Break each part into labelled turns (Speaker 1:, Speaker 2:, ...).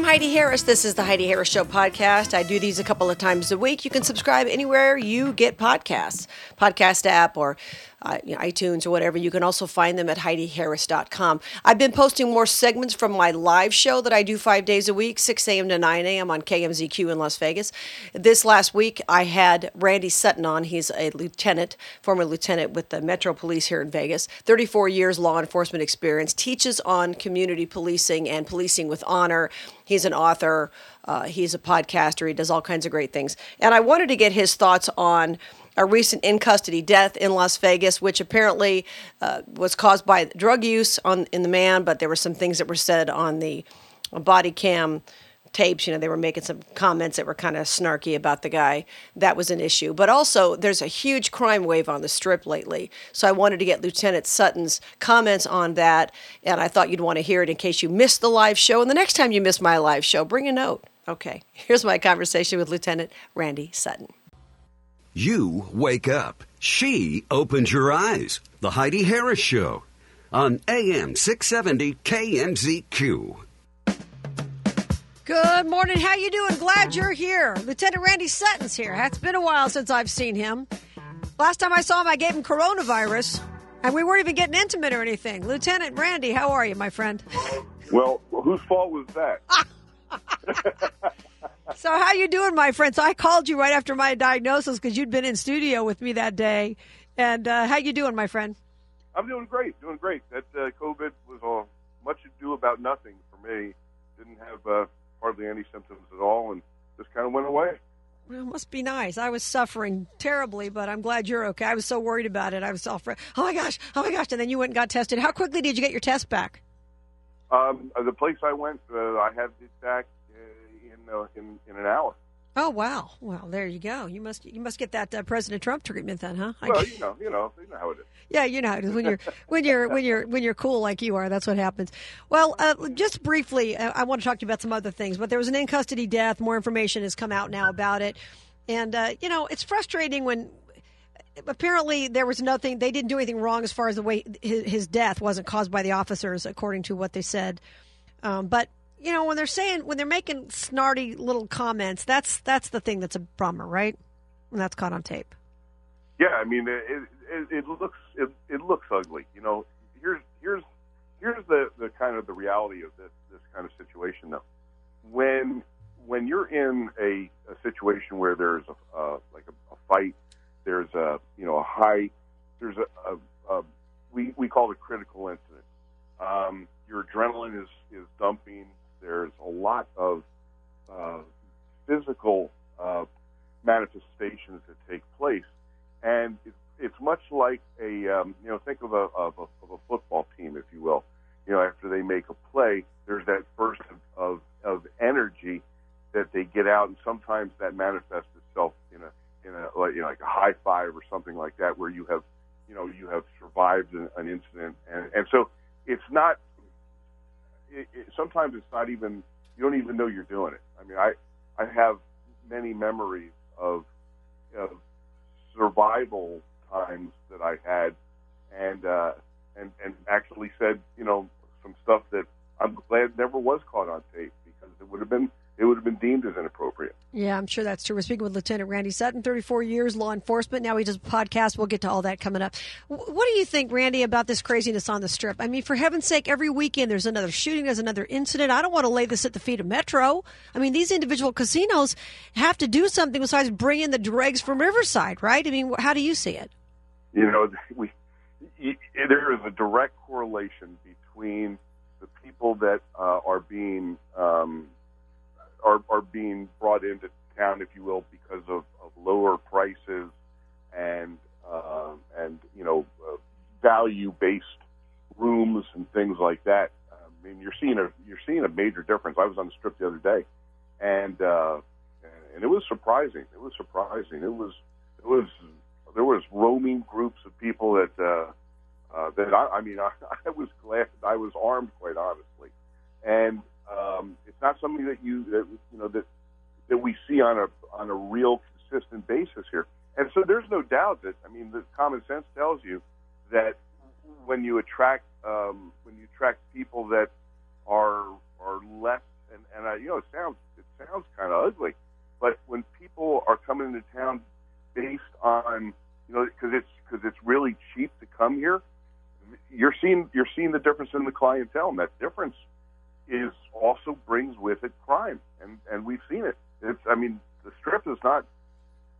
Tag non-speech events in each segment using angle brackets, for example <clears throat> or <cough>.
Speaker 1: I'm Heidi Harris. This is the Heidi Harris Show podcast. I do these a couple of times a week. You can subscribe anywhere you get podcasts, podcast app or uh, iTunes or whatever. You can also find them at HeidiHarris.com. I've been posting more segments from my live show that I do five days a week, 6 a.m. to 9 a.m. on KMZQ in Las Vegas. This last week, I had Randy Sutton on. He's a lieutenant, former lieutenant with the Metro Police here in Vegas, 34 years law enforcement experience, teaches on community policing and policing with honor. He's an author. Uh, he's a podcaster. He does all kinds of great things. And I wanted to get his thoughts on a recent in custody death in Las Vegas, which apparently uh, was caused by drug use on in the man, but there were some things that were said on the body cam tapes. You know, they were making some comments that were kind of snarky about the guy. That was an issue. But also, there's a huge crime wave on the strip lately. So I wanted to get Lieutenant Sutton's comments on that, and I thought you'd want to hear it in case you missed the live show. And the next time you miss my live show, bring a note. Okay, <laughs> here's my conversation with Lieutenant Randy Sutton.
Speaker 2: You wake up. She opens your eyes. The Heidi Harris Show on AM 670 KMZQ.
Speaker 1: Good morning. How you doing? Glad you're here. Lieutenant Randy Sutton's here. It's been a while since I've seen him. Last time I saw him, I gave him coronavirus, and we weren't even getting intimate or anything. Lieutenant Randy, how are you, my friend?
Speaker 3: Well, whose fault was that? <laughs>
Speaker 1: So how you doing, my friend? So I called you right after my diagnosis because you'd been in studio with me that day. And uh, how you doing, my friend?
Speaker 3: I'm doing great, doing great. That uh, COVID was uh, much ado about nothing for me. Didn't have uh, hardly any symptoms at all, and just kind of went away.
Speaker 1: Well, it must be nice. I was suffering terribly, but I'm glad you're okay. I was so worried about it. I was all, oh my gosh, oh my gosh. And then you went and got tested. How quickly did you get your test back?
Speaker 3: Um, the place I went, uh, I had it back in, uh, in in an hour.
Speaker 1: Oh wow! Well, there you go. You must you must get that uh, President Trump treatment then, huh?
Speaker 3: Well, you know, you know, you know how it is.
Speaker 1: Yeah, you know how it is when you're when you're when you're when you're cool like you are. That's what happens. Well, uh, just briefly, uh, I want to talk to you about some other things. But there was an in custody death. More information has come out now about it, and uh, you know, it's frustrating when apparently there was nothing. They didn't do anything wrong as far as the way his, his death wasn't caused by the officers, according to what they said. Um, but you know, when they're saying when they're making snarty little comments, that's that's the thing that's a bummer, right? When that's caught on tape.
Speaker 3: Yeah, I mean, it it, it looks it, it looks ugly. You know, here's here's here's the, the kind of the reality of this this kind of situation though. When when you're in a, a situation where there's a like a, a fight, there's a you know a high, there's a, a, a we we call it a critical incident. Um, your adrenaline is is dumping there's a lot of uh, physical uh, manifestations that take place, and it's, much like a um, you know think of a, of a of a football team, if you will. You know, after they make a play, there's that burst of, of, of energy that they get out, and sometimes that manifests itself in a in a like, you know, like a high five or something like that, where you have you know you have survived an, an incident, and and so it's not it, it, sometimes it's not even you don't even know you're doing it. I mean, I I have many memories of of survival times that I had, and uh, and and actually said you know some stuff that I'm glad never was caught on tape because it would have been it would have been deemed as inappropriate.
Speaker 1: Yeah, I'm sure that's true. We're speaking with Lieutenant Randy Sutton, 34 years law enforcement. Now he does a podcast. We'll get to all that coming up. What do you think, Randy, about this craziness on the strip? I mean, for heaven's sake, every weekend there's another shooting, there's another incident. I don't want to lay this at the feet of Metro. I mean, these individual casinos have to do something besides bring in the dregs from Riverside, right? I mean, how do you see it?
Speaker 3: You know, <laughs> we there is a direct correlation between the people that uh, are being um, are, are being brought into town, if you will, because of, of lower prices and uh, and you know uh, value based rooms and things like that. I mean, you're seeing a you're seeing a major difference. I was on the strip the other day, and uh, and it was surprising. It was surprising. It was it was there was roaming groups of people that uh, uh, that I, I mean I, <laughs> I was glad I was armed quite honestly, and um, not something that you that, you know that that we see on a on a real consistent basis here. And so there's no doubt that I mean the common sense tells you that when you attract um, when you attract people that are are less and and I, you know, it sounds it sounds kind of ugly, but when people are coming into town based on you know because it's because it's really cheap to come here, you're seeing you're seeing the difference in the clientele, and that difference is also brings with it crime, and and we've seen it. It's I mean the strip is not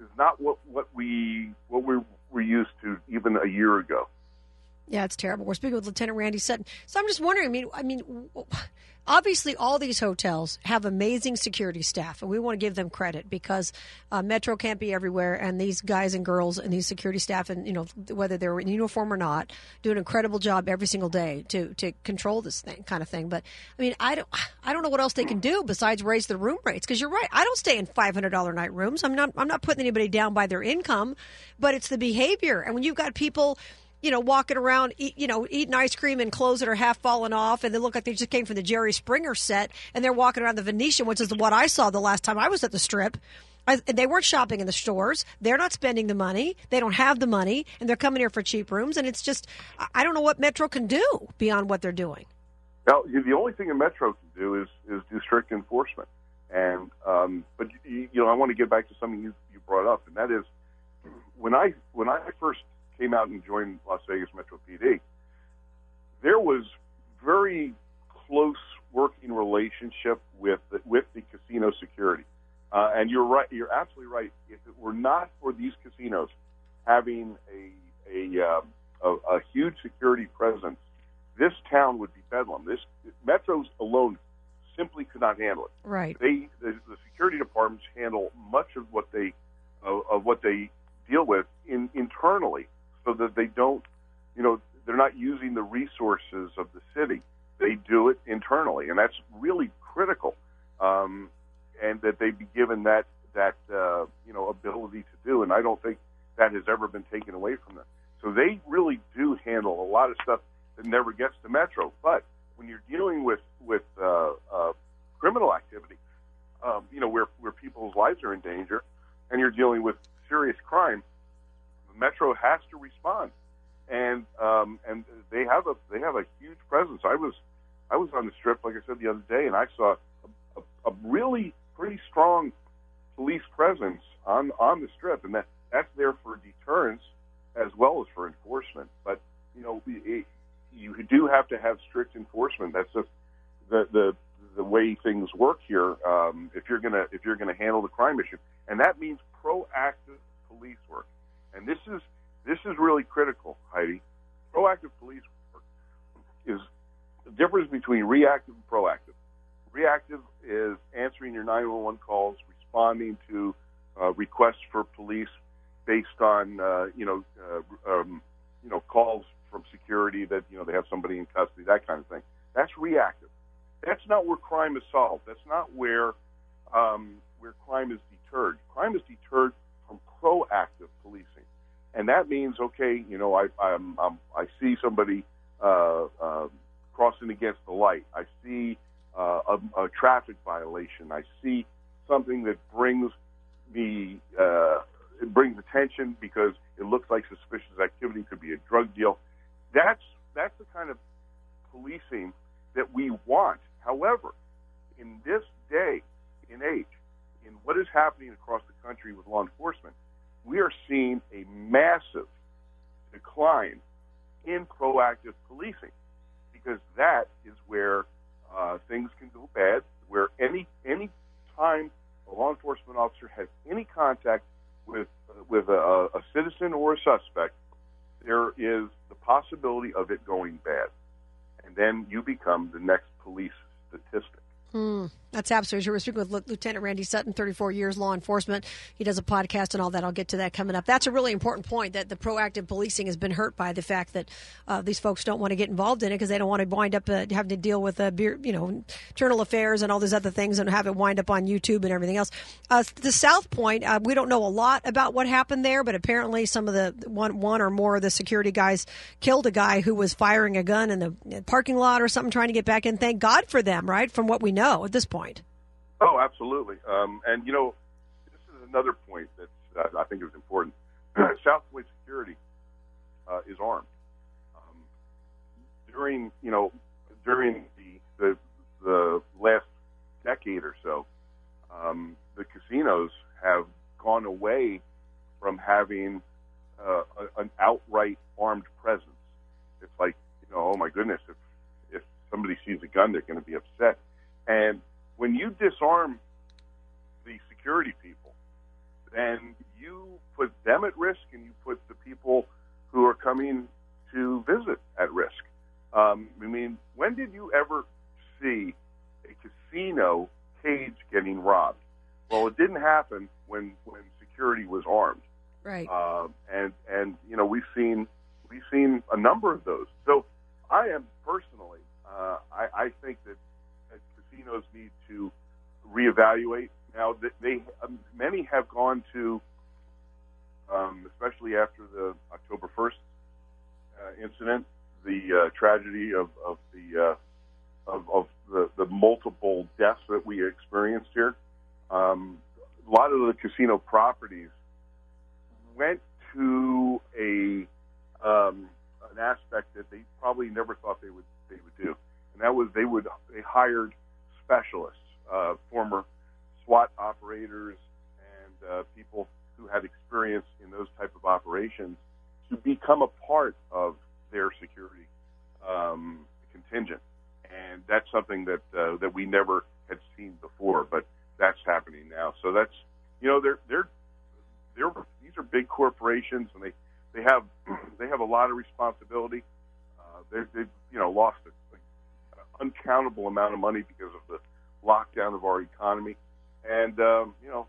Speaker 3: is not what what we what we were used to even a year ago.
Speaker 1: Yeah, it's terrible. We're speaking with Lieutenant Randy Sutton. So I'm just wondering. I mean, I mean, obviously, all these hotels have amazing security staff, and we want to give them credit because uh, Metro can't be everywhere, and these guys and girls and these security staff, and you know, whether they're in uniform or not, do an incredible job every single day to to control this thing, kind of thing. But I mean, I don't, I don't know what else they can do besides raise the room rates. Because you're right, I don't stay in five hundred dollar night rooms. I'm not, I'm not putting anybody down by their income, but it's the behavior, and when you've got people you know, walking around, eat, you know, eating ice cream and clothes that are half falling off, and they look like they just came from the Jerry Springer set, and they're walking around the Venetian, which is what I saw the last time I was at the Strip. I, they weren't shopping in the stores. They're not spending the money. They don't have the money, and they're coming here for cheap rooms. And it's just, I don't know what Metro can do beyond what they're doing.
Speaker 3: Now, the only thing a Metro can do is is do strict enforcement. And um, but you, know, I want to get back to something you, you brought up, and that is when I when I first came out and joined Las Vegas Metro PD, there was very close working relationship with the, with the casino security. Uh, and you're right. You're absolutely right. If it were not for these casinos having a a, uh, a, a huge security presence, this town would be bedlam. This metros alone simply could not handle it.
Speaker 1: Right.
Speaker 3: They the, the security departments handle much of what they uh, of what they deal with in internally so that they don't, you know, they're not using the resources of the city. They do it internally, and that's really critical. Um, and that they be given that that uh, you know ability to do. And I don't think that has ever been taken away from them. So they really do handle a lot of stuff that never gets to Metro. But when you're dealing with with uh, uh, criminal activity, um, you know where where people's lives are in danger, and you're dealing with Has to respond, and um, and they have a they have a huge presence. I was I was on the strip, like I said the other day, and I saw a, a, a really pretty strong police presence on on the strip, and that that's there for deterrence as well as for enforcement. But you know, it, you do have to have strict enforcement. That's just the the the way things work here. Um, if you're gonna if you're gonna handle the crime issue, and that means proactive police work. And this is this is really critical, Heidi. Proactive police work is the difference between reactive and proactive. Reactive is answering your 911 calls, responding to uh, requests for police based on uh, you know uh, um, you know calls from security that you know they have somebody in custody, that kind of thing. That's reactive. That's not where crime is solved. That's not where um, where crime is deterred. Crime is deterred from proactive policing, and that means okay, you know, I I'm, I'm, i see somebody uh, uh, crossing against the light. I see uh, a, a traffic violation. I see something that brings me uh, it brings attention because it looks like suspicious activity could be a drug deal. That's that's the kind of policing that we want. However, in this day and age, in what is happening across the country with law enforcement, we are seeing a massive decline in proactive policing because that is where uh, things can go bad. Where any any time a law enforcement officer has any contact with with a, a citizen or a suspect, there is the possibility of it going bad, and then you become the next police statistic.
Speaker 1: Mm, that's absolutely true. We're speaking with Lieutenant Randy Sutton, 34 years law enforcement. He does a podcast and all that. I'll get to that coming up. That's a really important point that the proactive policing has been hurt by the fact that uh, these folks don't want to get involved in it because they don't want to wind up uh, having to deal with, uh, beer, you know, internal affairs and all these other things and have it wind up on YouTube and everything else. Uh, the South Point, uh, we don't know a lot about what happened there, but apparently some of the one, one or more of the security guys killed a guy who was firing a gun in the parking lot or something trying to get back in. Thank God for them, right? From what we know know at this point.
Speaker 3: Oh, absolutely. Um, and you know, this is another point that uh, I think is important. <clears throat> South Point Security uh, is armed. Um, during you know during the, the the last decade or so, um, the casinos have gone away from having uh, an outright armed presence. It's like, you know, oh my goodness, if if somebody sees a gun, they're going to be upset. And when you disarm the security people, then you put them at risk, and you put the people who are coming to visit at risk. Um, I mean, when did you ever see a casino cage getting robbed? Well, it didn't happen when when security was armed.
Speaker 1: Right.
Speaker 3: Uh, and and you know we've seen we've seen a number of those. So I am personally, uh, I, I think that, that need to reevaluate. Now they um, many have gone to, um, especially after the October first uh, incident, the uh, tragedy of of the uh, of, of the, the multiple deaths that we experienced here. Um, a lot of the casino properties went to a um, an aspect that they probably never thought they would they would do, and that was they would they hired specialists, uh, former SWAT operators, and uh, people who had experience in those type of operations to become a part of their security um, contingent, and that's something that uh, that we never had seen before, but that's happening now. So that's you know they're they're they're these are big corporations and they they have <clears throat> they have a lot of responsibility. Uh, they they've you know lost an uncountable amount of money because of of our economy, and um, you know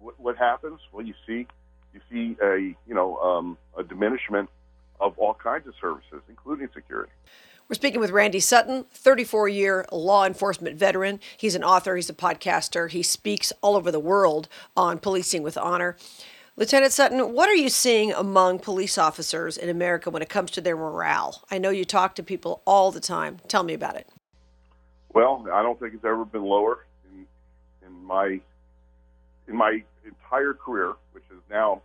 Speaker 3: what, what happens? Well, you see you see a you know um, a diminishment of all kinds of services, including security.
Speaker 1: We're speaking with Randy Sutton, 34 year law enforcement veteran. He's an author, he's a podcaster, he speaks all over the world on policing with honor. Lieutenant Sutton, what are you seeing among police officers in America when it comes to their morale? I know you talk to people all the time. Tell me about it.
Speaker 3: Well, I don't think it's ever been lower in, my in my entire career, which has now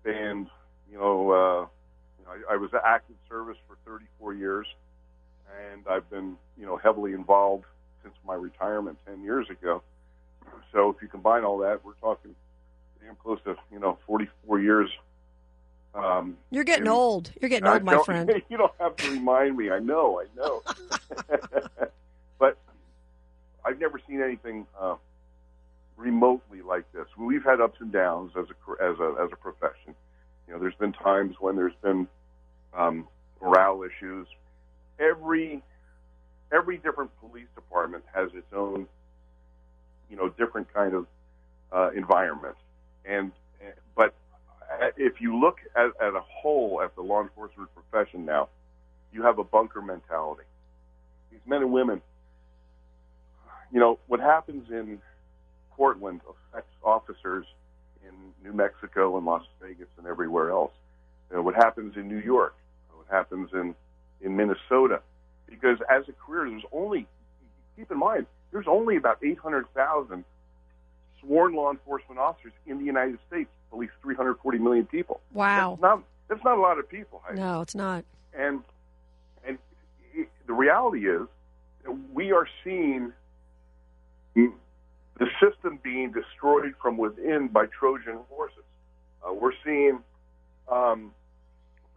Speaker 3: spanned, you know, uh, I, I was active service for 34 years and I've been, you know, heavily involved since my retirement 10 years ago. So if you combine all that, we're talking damn close to, you know, 44 years. Um,
Speaker 1: You're getting old. You're getting old, my <laughs> friend.
Speaker 3: You don't have to remind me. I know, I know. <laughs> <laughs> but I've never seen anything uh, remotely like this. We've had ups and downs as a as a as a profession. You know, there's been times when there's been um, morale issues, every every different police department has its own, you know, different kind of uh, environment. And but if you look at, at a whole at the law enforcement profession now, you have a bunker mentality. These men and women, you know, what happens in Portland affects officers in New Mexico and Las Vegas and everywhere else. You know, what happens in New York, what happens in in Minnesota because as a career, there's only keep in mind there's only about 800,000 sworn law enforcement officers in the United States, at least 340 million people.
Speaker 1: Wow,
Speaker 3: that's not that's not a lot of people.
Speaker 1: No, it's not.
Speaker 3: And and it, the reality is we are seeing the system being destroyed from within by Trojan horses. Uh, we're seeing um,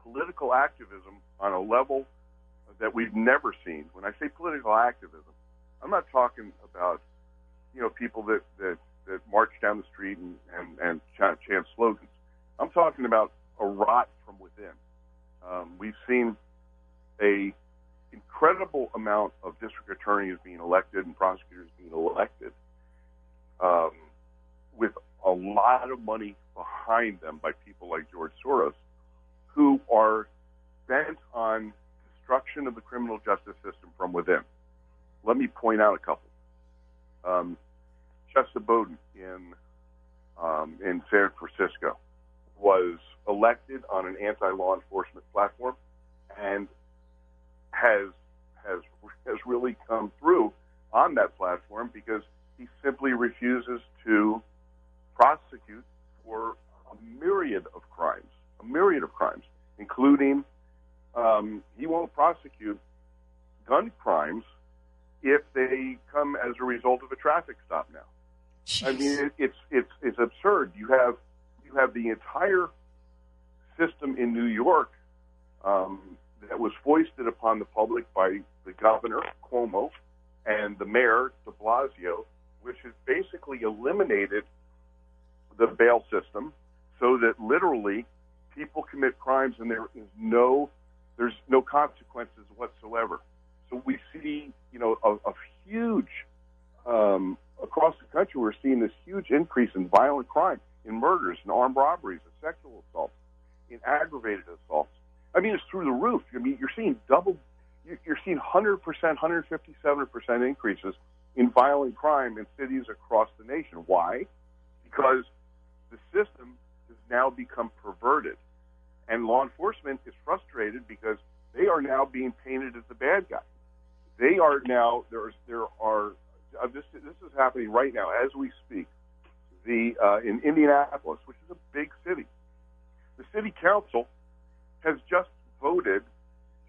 Speaker 3: political activism on a level that we've never seen. When I say political activism, I'm not talking about you know people that that, that march down the street and and, and chant, slogans. I'm talking about a rot from within. Um, we've seen a incredible amount of district attorneys being elected and prosecutors being elected um, with a lot of money behind them by people like George Soros, who are bent on destruction of the criminal justice system from within. Let me point out a couple. Um, Chesa Boudin in um, in San Francisco was elected on an anti-law enforcement platform and has has has really come through on that platform because he simply refuses to prosecute for a myriad of crimes, a myriad of crimes, including um, he won't prosecute gun crimes if they come as a result of a traffic stop now.
Speaker 1: Jeez.
Speaker 3: I mean, it, it's it's it's absurd. You have you have the entire system in New York um, that was foisted upon the public by the governor Cuomo and the mayor De Blasio, which has basically eliminated the bail system, so that literally people commit crimes and there is no there's no consequences whatsoever. So we see, you know, a, a huge um, across the country. We're seeing this huge increase in violent crime, in murders, in armed robberies, in sexual assaults, in aggravated assaults. I mean, it's through the roof. I mean, you're seeing double, you- you're seeing 100%, 157% increases in violent crime in cities across the nation. Why? Because the system has now become perverted. And law enforcement is frustrated because they are now being painted as the bad guy. They are now, there's, there are, uh, this, this is happening right now as we speak. The, uh, in Indianapolis, which is a big city, the city council has just voted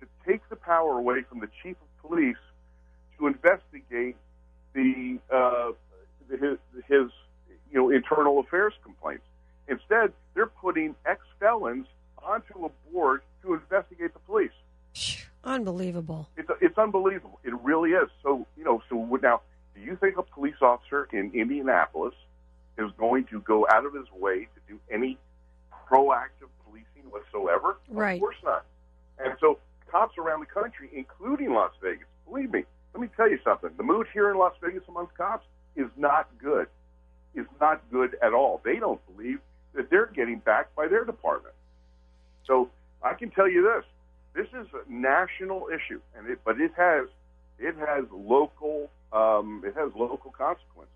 Speaker 3: to take the power away from the chief of police to investigate the, uh, his, his you know internal affairs complaints. Instead, they're putting ex felons onto a board to investigate the police.
Speaker 1: Unbelievable.
Speaker 3: It's it's unbelievable. It really is. So you know. So now, do you think a police officer in Indianapolis is going to go out of his way to do any proactive policing whatsoever?
Speaker 1: Right.
Speaker 3: Of course not. And so, cops around the country, including Las Vegas, believe me. Let me tell you something. The mood here in Las Vegas amongst cops is not good. Is not good at all. They don't believe that they're getting backed by their department. So I can tell you this: this is a national issue, and it, but it has it has local um, it has local consequences.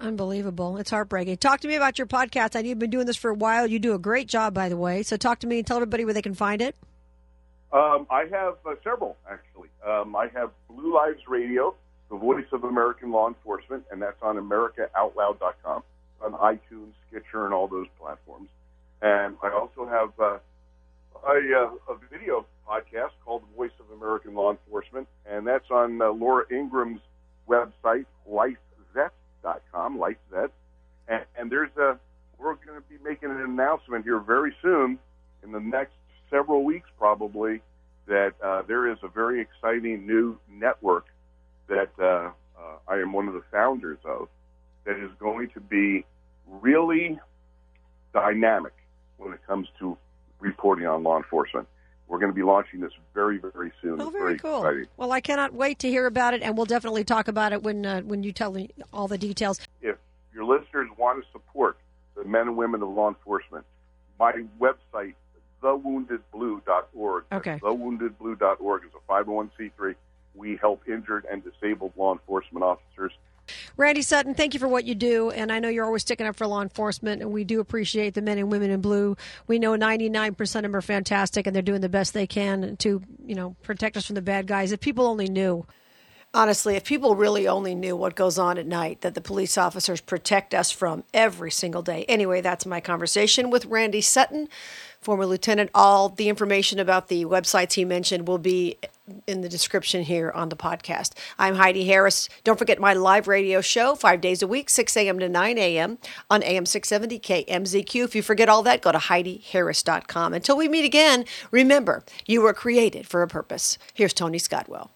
Speaker 1: Unbelievable. It's heartbreaking. Talk to me about your podcast. I know you've been doing this for a while. You do a great job, by the way. So talk to me and tell everybody where they can find it.
Speaker 3: Um, I have uh, several actually. Um, I have Blue Lives Radio, the voice of American law enforcement, and that's on AmericaOutloud.com, on iTunes, Stitcher, and all those platforms. And I also have uh, a, uh, a video podcast called The Voice of American Law Enforcement, and that's on uh, Laura Ingraham's website, lifezette.com, lifezette. And, and there's a, we're going to be making an announcement here very soon, in the next several weeks probably, that uh, there is a very exciting new network that uh, uh, I am one of the founders of that is going to be really dynamic when it comes to reporting on law enforcement. We're going to be launching this very, very soon.
Speaker 1: Oh,
Speaker 3: It's
Speaker 1: very cool.
Speaker 3: exciting.
Speaker 1: Well, I cannot wait to hear about it, and we'll definitely talk about it when uh, when you tell me all the details.
Speaker 3: If your listeners want to support the men and women of law enforcement, my website, thewoundedblue.org.
Speaker 1: Okay.
Speaker 3: Thewoundedblue.org is a 501c3. We help injured and disabled law enforcement officers.
Speaker 1: Randy Sutton, thank you for what you do, and I know you're always sticking up for law enforcement, and we do appreciate the men and women in blue. We know 99% of them are fantastic, and they're doing the best they can to, you know, protect us from the bad guys. If people only knew. Honestly, if people really only knew what goes on at night that the police officers protect us from every single day. Anyway, that's my conversation with Randy Sutton, former lieutenant. All the information about the websites he mentioned will be in the description here on the podcast. I'm Heidi Harris. Don't forget my live radio show, five days a week, 6 a.m. to 9 a.m. on AM 670 KMZQ. If you forget all that, go to HeidiHarris.com. Until we meet again, remember, you were created for a purpose. Here's Tony Scottwell.